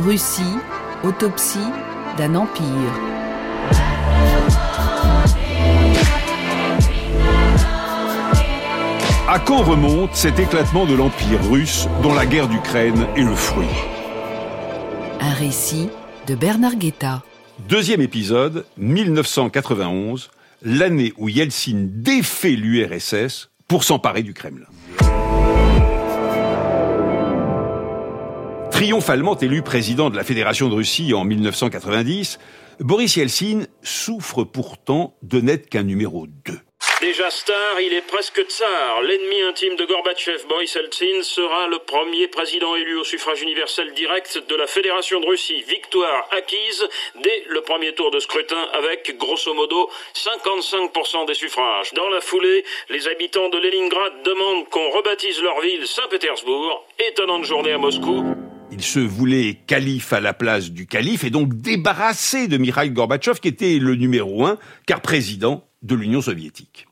Russie, autopsie d'un empire. À quand remonte cet éclatement de l'Empire russe dont la guerre d'Ukraine est le fruit? Un récit de Bernard Guetta. Deuxième épisode, 1991, l'année où Yeltsin défait l'URSS pour s'emparer du Kremlin. Triomphalement élu président de la Fédération de Russie en 1990, Boris Yeltsin souffre pourtant de n'être qu'un numéro 2. Déjà star, il est presque tsar. L'ennemi intime de Gorbatchev, Boris Eltsine, sera le premier président élu au suffrage universel direct de la Fédération de Russie. Victoire acquise dès le premier tour de scrutin avec, grosso modo, 55% des suffrages. Dans la foulée, les habitants de Leningrad demandent qu'on rebaptise leur ville Saint-Pétersbourg. Étonnante journée à Moscou. Il se voulait calife à la place du calife et donc débarrassé de Mikhail Gorbatchev qui était le numéro un, car président de l'Union soviétique.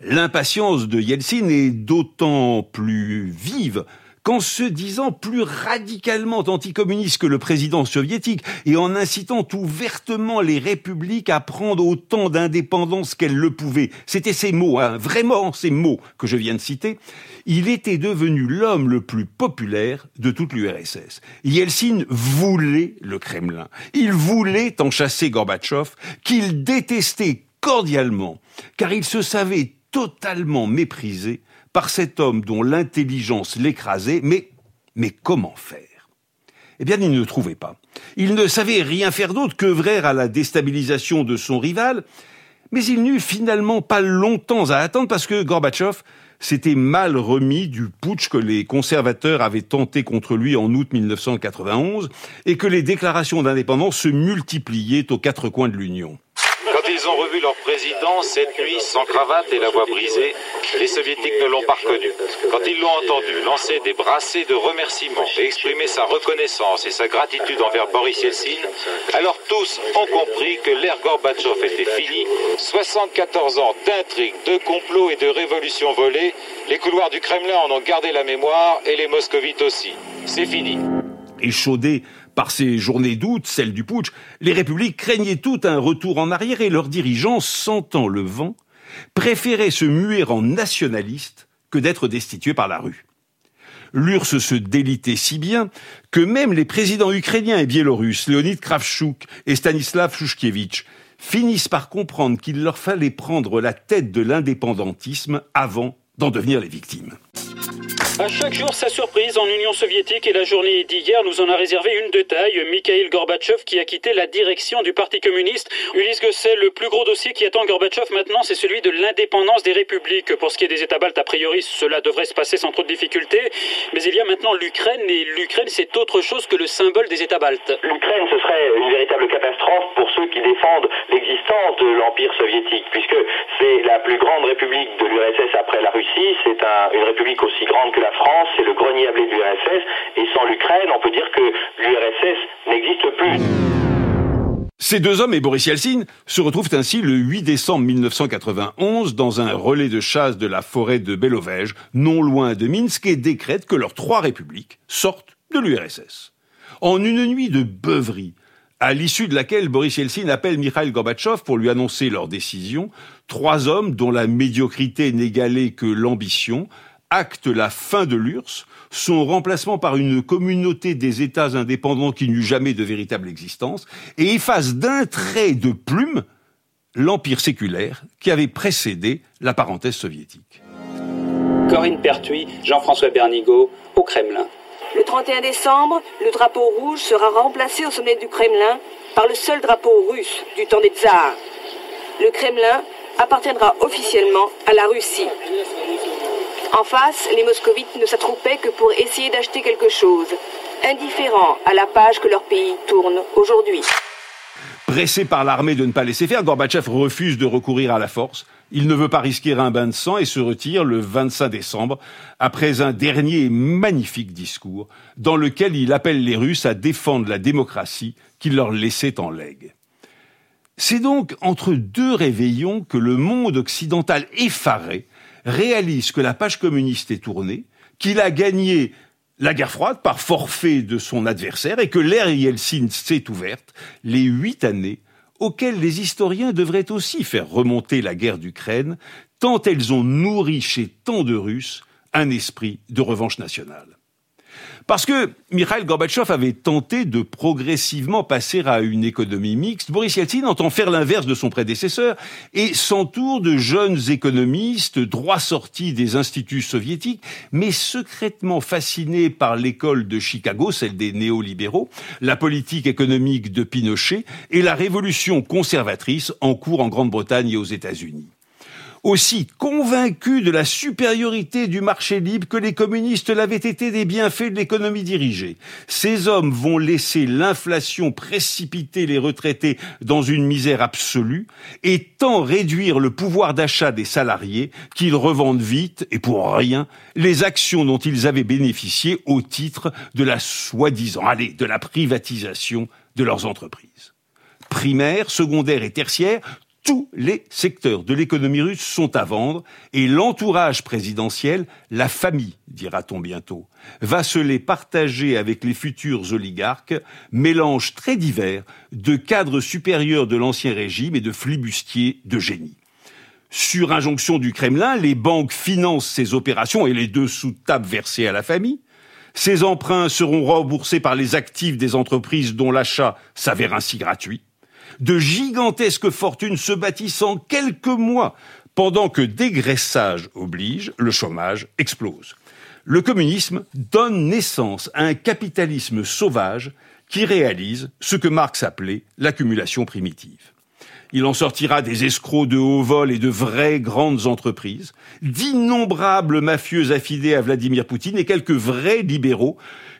L'impatience de Yeltsin est d'autant plus vive qu'en se disant plus radicalement anticommuniste que le président soviétique et en incitant ouvertement les républiques à prendre autant d'indépendance qu'elles le pouvaient, c'était ces mots, hein, vraiment ces mots que je viens de citer, il était devenu l'homme le plus populaire de toute l'URSS. Yeltsin voulait le Kremlin. Il voulait en chasser Gorbatchev, qu'il détestait cordialement, car il se savait totalement méprisé par cet homme dont l'intelligence l'écrasait, mais, mais comment faire? Eh bien, il ne trouvait pas. Il ne savait rien faire d'autre qu'œuvrer à la déstabilisation de son rival, mais il n'eut finalement pas longtemps à attendre parce que Gorbatchev s'était mal remis du putsch que les conservateurs avaient tenté contre lui en août 1991 et que les déclarations d'indépendance se multipliaient aux quatre coins de l'Union. Leur président cette nuit sans cravate et la voix brisée, les soviétiques ne l'ont pas reconnu. Quand ils l'ont entendu lancer des brassées de remerciements et exprimer sa reconnaissance et sa gratitude envers Boris Yeltsin, alors tous ont compris que l'ère Gorbatchev était finie. 74 ans d'intrigues, de complots et de révolutions volées, les couloirs du Kremlin en ont gardé la mémoire et les moscovites aussi. C'est fini. Échaudés par ces journées d'août, celles du putsch, les républiques craignaient tout un retour en arrière et leurs dirigeants, sentant le vent, préféraient se muer en nationalistes que d'être destitués par la rue. L'URSS se délitait si bien que même les présidents ukrainiens et biélorusses, Leonid Kravchuk et Stanislav Shushkevich, finissent par comprendre qu'il leur fallait prendre la tête de l'indépendantisme avant d'en devenir les victimes. À chaque jour, sa surprise en Union soviétique et la journée d'hier nous en a réservé une de taille. Mikhail Gorbatchev qui a quitté la direction du Parti communiste. Ulysse Gosset, le plus gros dossier qui attend Gorbatchev maintenant, c'est celui de l'indépendance des républiques. Pour ce qui est des États baltes, a priori, cela devrait se passer sans trop de difficultés. Mais il y a maintenant l'Ukraine et l'Ukraine, c'est autre chose que le symbole des États baltes. L'Ukraine, ce serait une véritable catastrophe pour ceux qui défendent l'existence de l'Empire soviétique, puisque c'est la plus grande république de l'URSS après la Russie. C'est un, une république aussi grande que la France, c'est le grenier à blé de l'URSS, et sans l'Ukraine, on peut dire que l'URSS n'existe plus. Ces deux hommes et Boris Yeltsin se retrouvent ainsi le 8 décembre 1991 dans un relais de chasse de la forêt de Belovège, non loin de Minsk, et décrètent que leurs trois républiques sortent de l'URSS. En une nuit de beuverie, à l'issue de laquelle Boris Yeltsin appelle Mikhail Gorbatchev pour lui annoncer leur décision, trois hommes dont la médiocrité n'égalait que l'ambition acte la fin de l'URSS, son remplacement par une communauté des États indépendants qui n'eut jamais de véritable existence, et efface d'un trait de plume l'empire séculaire qui avait précédé la parenthèse soviétique. Corinne Pertuis, Jean-François Bernigaud, au Kremlin. Le 31 décembre, le drapeau rouge sera remplacé au sommet du Kremlin par le seul drapeau russe du temps des tsars. Le Kremlin appartiendra officiellement à la Russie. En face, les moscovites ne s'attroupaient que pour essayer d'acheter quelque chose, indifférents à la page que leur pays tourne aujourd'hui. Pressé par l'armée de ne pas laisser faire, Gorbatchev refuse de recourir à la force. Il ne veut pas risquer un bain de sang et se retire le 25 décembre après un dernier magnifique discours dans lequel il appelle les Russes à défendre la démocratie qu'il leur laissait en legs. C'est donc entre deux réveillons que le monde occidental effaré réalise que la page communiste est tournée, qu'il a gagné la guerre froide par forfait de son adversaire et que l'ère Yeltsin s'est ouverte, les huit années auxquelles les historiens devraient aussi faire remonter la guerre d'Ukraine, tant elles ont nourri chez tant de Russes un esprit de revanche nationale. Parce que Mikhail Gorbatchev avait tenté de progressivement passer à une économie mixte, Boris Yeltsin entend faire l'inverse de son prédécesseur et s'entoure de jeunes économistes droit sortis des instituts soviétiques, mais secrètement fascinés par l'école de Chicago, celle des néolibéraux, la politique économique de Pinochet et la révolution conservatrice en cours en Grande-Bretagne et aux États-Unis aussi convaincu de la supériorité du marché libre que les communistes l'avaient été des bienfaits de l'économie dirigée. Ces hommes vont laisser l'inflation précipiter les retraités dans une misère absolue et tant réduire le pouvoir d'achat des salariés qu'ils revendent vite et pour rien les actions dont ils avaient bénéficié au titre de la soi-disant, allez, de la privatisation de leurs entreprises primaire, secondaire et tertiaire, tous les secteurs de l'économie russe sont à vendre et l'entourage présidentiel, la famille, dira-t-on bientôt, va se les partager avec les futurs oligarques, mélange très divers de cadres supérieurs de l'ancien régime et de flibustiers de génie. Sur injonction du Kremlin, les banques financent ces opérations et les deux sous-tables versées à la famille. Ces emprunts seront remboursés par les actifs des entreprises dont l'achat s'avère ainsi gratuit de gigantesques fortunes se bâtissent en quelques mois, pendant que dégraissage oblige, le chômage explose. Le communisme donne naissance à un capitalisme sauvage qui réalise ce que Marx appelait l'accumulation primitive. Il en sortira des escrocs de haut vol et de vraies grandes entreprises, d'innombrables mafieux affidés à Vladimir Poutine et quelques vrais libéraux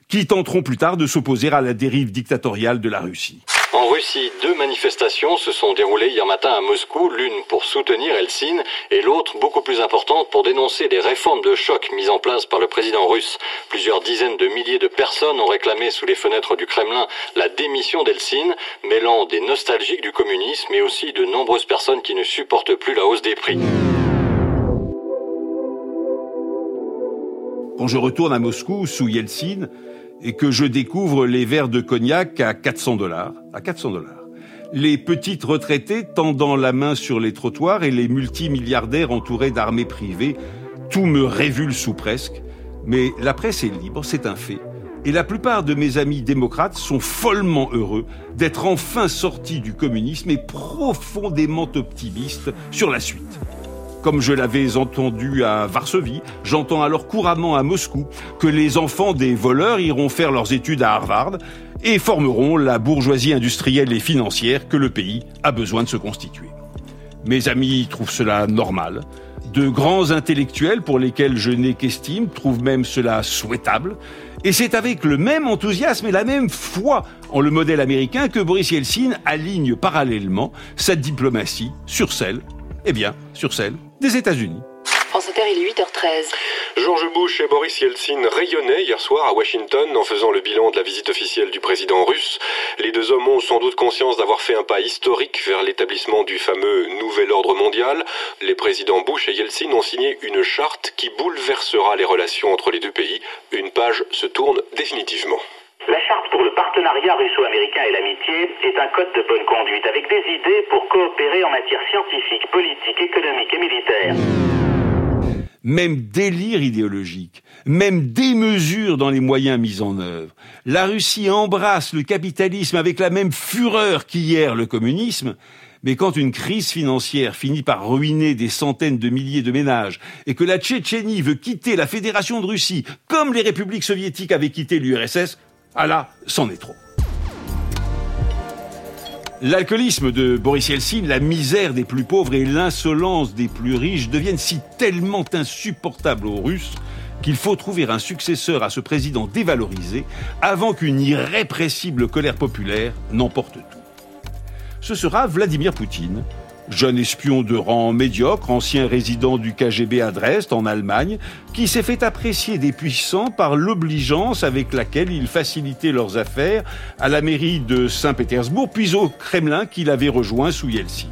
qui tenteront plus tard de s'opposer à la dérive dictatoriale de la Russie. En Russie, deux manifestations se sont déroulées hier matin à Moscou, l'une pour soutenir Helsinki et l'autre beaucoup plus importante pour dénoncer des réformes de choc mises en place par le président russe. Plusieurs dizaines de milliers de personnes ont réclamé sous les fenêtres du Kremlin la démission d'Helsinki, mêlant des nostalgiques du communisme mais aussi de nombreuses personnes qui ne supportent plus la hausse des prix. Quand je retourne à Moscou sous Yeltsin, et que je découvre les verres de cognac à 400 dollars. À 400 dollars. Les petites retraitées tendant la main sur les trottoirs et les multimilliardaires entourés d'armées privées, tout me révulse ou presque. Mais la presse est libre, c'est un fait. Et la plupart de mes amis démocrates sont follement heureux d'être enfin sortis du communisme et profondément optimistes sur la suite. Comme je l'avais entendu à Varsovie, j'entends alors couramment à Moscou que les enfants des voleurs iront faire leurs études à Harvard et formeront la bourgeoisie industrielle et financière que le pays a besoin de se constituer. Mes amis trouvent cela normal. De grands intellectuels pour lesquels je n'ai qu'estime trouvent même cela souhaitable. Et c'est avec le même enthousiasme et la même foi en le modèle américain que Boris Yeltsin aligne parallèlement sa diplomatie sur celle, eh bien, sur celle des États-Unis. France Inter, il est 8h13. George Bush et Boris Yeltsin rayonnaient hier soir à Washington en faisant le bilan de la visite officielle du président russe. Les deux hommes ont sans doute conscience d'avoir fait un pas historique vers l'établissement du fameux nouvel ordre mondial. Les présidents Bush et Yeltsin ont signé une charte qui bouleversera les relations entre les deux pays. Une page se tourne définitivement. La charte pour le partenariat russo-américain et l'amitié est un code de bonne conduite avec des idées pour coopérer en matière scientifique, politique, économique et militaire. Même délire idéologique, même démesure dans les moyens mis en œuvre. La Russie embrasse le capitalisme avec la même fureur qu'hier le communisme, mais quand une crise financière finit par ruiner des centaines de milliers de ménages et que la Tchétchénie veut quitter la Fédération de Russie comme les républiques soviétiques avaient quitté l'URSS, ah là, c'en est trop. L'alcoolisme de Boris Yeltsin, la misère des plus pauvres et l'insolence des plus riches deviennent si tellement insupportables aux Russes qu'il faut trouver un successeur à ce président dévalorisé avant qu'une irrépressible colère populaire n'emporte tout. Ce sera Vladimir Poutine, jeune espion de rang médiocre, ancien résident du KGB à Dresde, en Allemagne, qui s'est fait apprécier des puissants par l'obligeance avec laquelle il facilitait leurs affaires à la mairie de Saint-Pétersbourg, puis au Kremlin qu'il avait rejoint sous Yeltsin.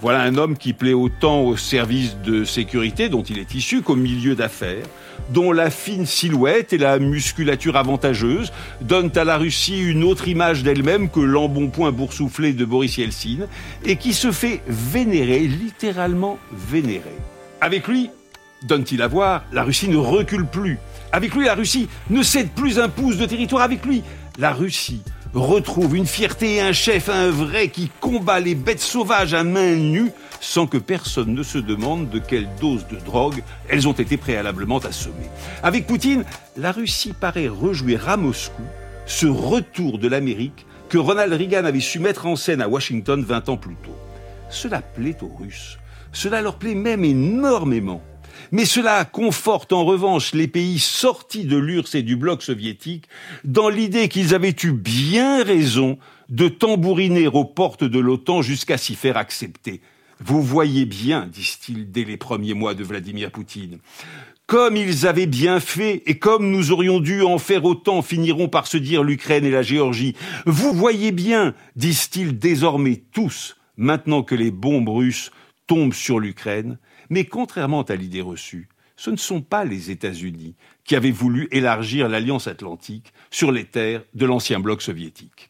Voilà un homme qui plaît autant au service de sécurité dont il est issu qu'au milieu d'affaires, dont la fine silhouette et la musculature avantageuse donnent à la Russie une autre image d'elle-même que l'embonpoint boursouflé de Boris Yeltsin, et qui se fait vénérer, littéralement vénérer. Avec lui, donne-t-il à voir, la Russie ne recule plus. Avec lui, la Russie ne cède plus un pouce de territoire. Avec lui, la Russie retrouve une fierté et un chef, un vrai qui combat les bêtes sauvages à main nue sans que personne ne se demande de quelle dose de drogue elles ont été préalablement assommées. Avec Poutine, la Russie paraît rejouer à Moscou ce retour de l'Amérique que Ronald Reagan avait su mettre en scène à Washington 20 ans plus tôt. Cela plaît aux Russes. Cela leur plaît même énormément. Mais cela conforte en revanche les pays sortis de l'URSS et du bloc soviétique dans l'idée qu'ils avaient eu bien raison de tambouriner aux portes de l'OTAN jusqu'à s'y faire accepter. Vous voyez bien, disent-ils dès les premiers mois de Vladimir Poutine. Comme ils avaient bien fait, et comme nous aurions dû en faire autant, finiront par se dire l'Ukraine et la Géorgie. Vous voyez bien, disent-ils désormais tous, maintenant que les bombes russes tombent sur l'Ukraine, mais contrairement à l'idée reçue, ce ne sont pas les États-Unis qui avaient voulu élargir l'Alliance atlantique sur les terres de l'ancien bloc soviétique.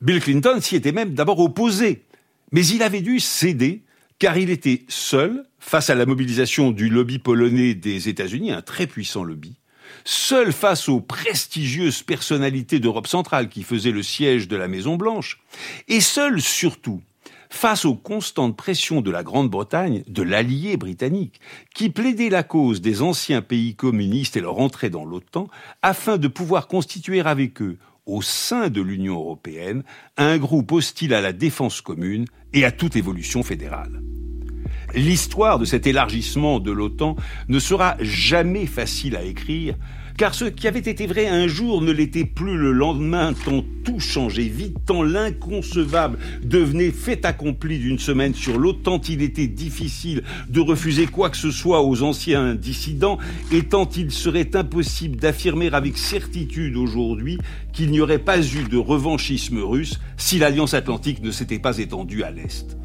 Bill Clinton s'y était même d'abord opposé, mais il avait dû céder car il était seul face à la mobilisation du lobby polonais des États-Unis, un très puissant lobby, seul face aux prestigieuses personnalités d'Europe centrale qui faisaient le siège de la Maison Blanche, et seul surtout face aux constantes pressions de la Grande-Bretagne, de l'allié britannique, qui plaidait la cause des anciens pays communistes et leur entrée dans l'OTAN, afin de pouvoir constituer avec eux, au sein de l'Union européenne, un groupe hostile à la défense commune et à toute évolution fédérale. L'histoire de cet élargissement de l'OTAN ne sera jamais facile à écrire, car ce qui avait été vrai un jour ne l'était plus le lendemain, tant tout changeait vite, tant l'inconcevable devenait fait accompli d'une semaine sur l'autre, tant il était difficile de refuser quoi que ce soit aux anciens dissidents, et tant il serait impossible d'affirmer avec certitude aujourd'hui qu'il n'y aurait pas eu de revanchisme russe si l'Alliance atlantique ne s'était pas étendue à l'Est.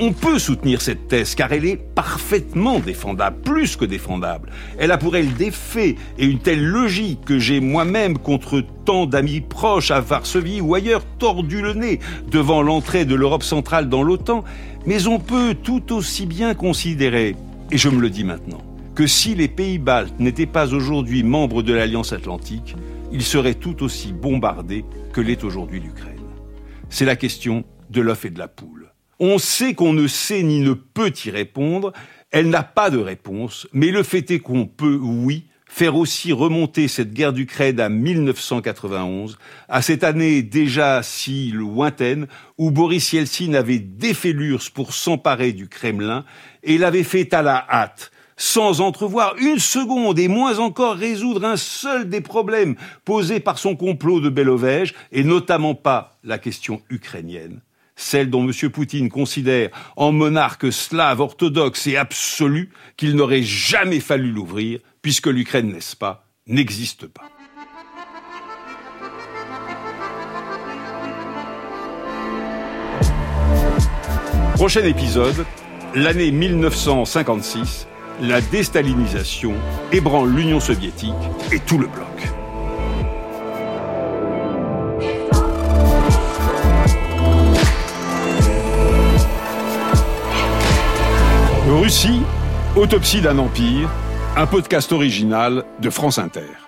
On peut soutenir cette thèse car elle est parfaitement défendable, plus que défendable. Elle a pour elle des faits et une telle logique que j'ai moi-même, contre tant d'amis proches à Varsovie ou ailleurs, tordu le nez devant l'entrée de l'Europe centrale dans l'OTAN. Mais on peut tout aussi bien considérer, et je me le dis maintenant, que si les pays baltes n'étaient pas aujourd'hui membres de l'Alliance atlantique, ils seraient tout aussi bombardés que l'est aujourd'hui l'Ukraine. C'est la question de l'œuf et de la poule. On sait qu'on ne sait ni ne peut y répondre. Elle n'a pas de réponse, mais le fait est qu'on peut, oui, faire aussi remonter cette guerre d'Ukraine à 1991, à cette année déjà si lointaine où Boris Yeltsin avait défait l'URSS pour s'emparer du Kremlin et l'avait fait à la hâte, sans entrevoir une seconde et moins encore résoudre un seul des problèmes posés par son complot de Belovège et notamment pas la question ukrainienne celle dont M. Poutine considère en monarque slave orthodoxe et absolu qu'il n'aurait jamais fallu l'ouvrir, puisque l'Ukraine, n'est-ce pas, n'existe pas. Prochain épisode, l'année 1956, la déstalinisation ébranle l'Union soviétique et tout le bloc. Russie, autopsie d'un empire, un podcast original de France Inter.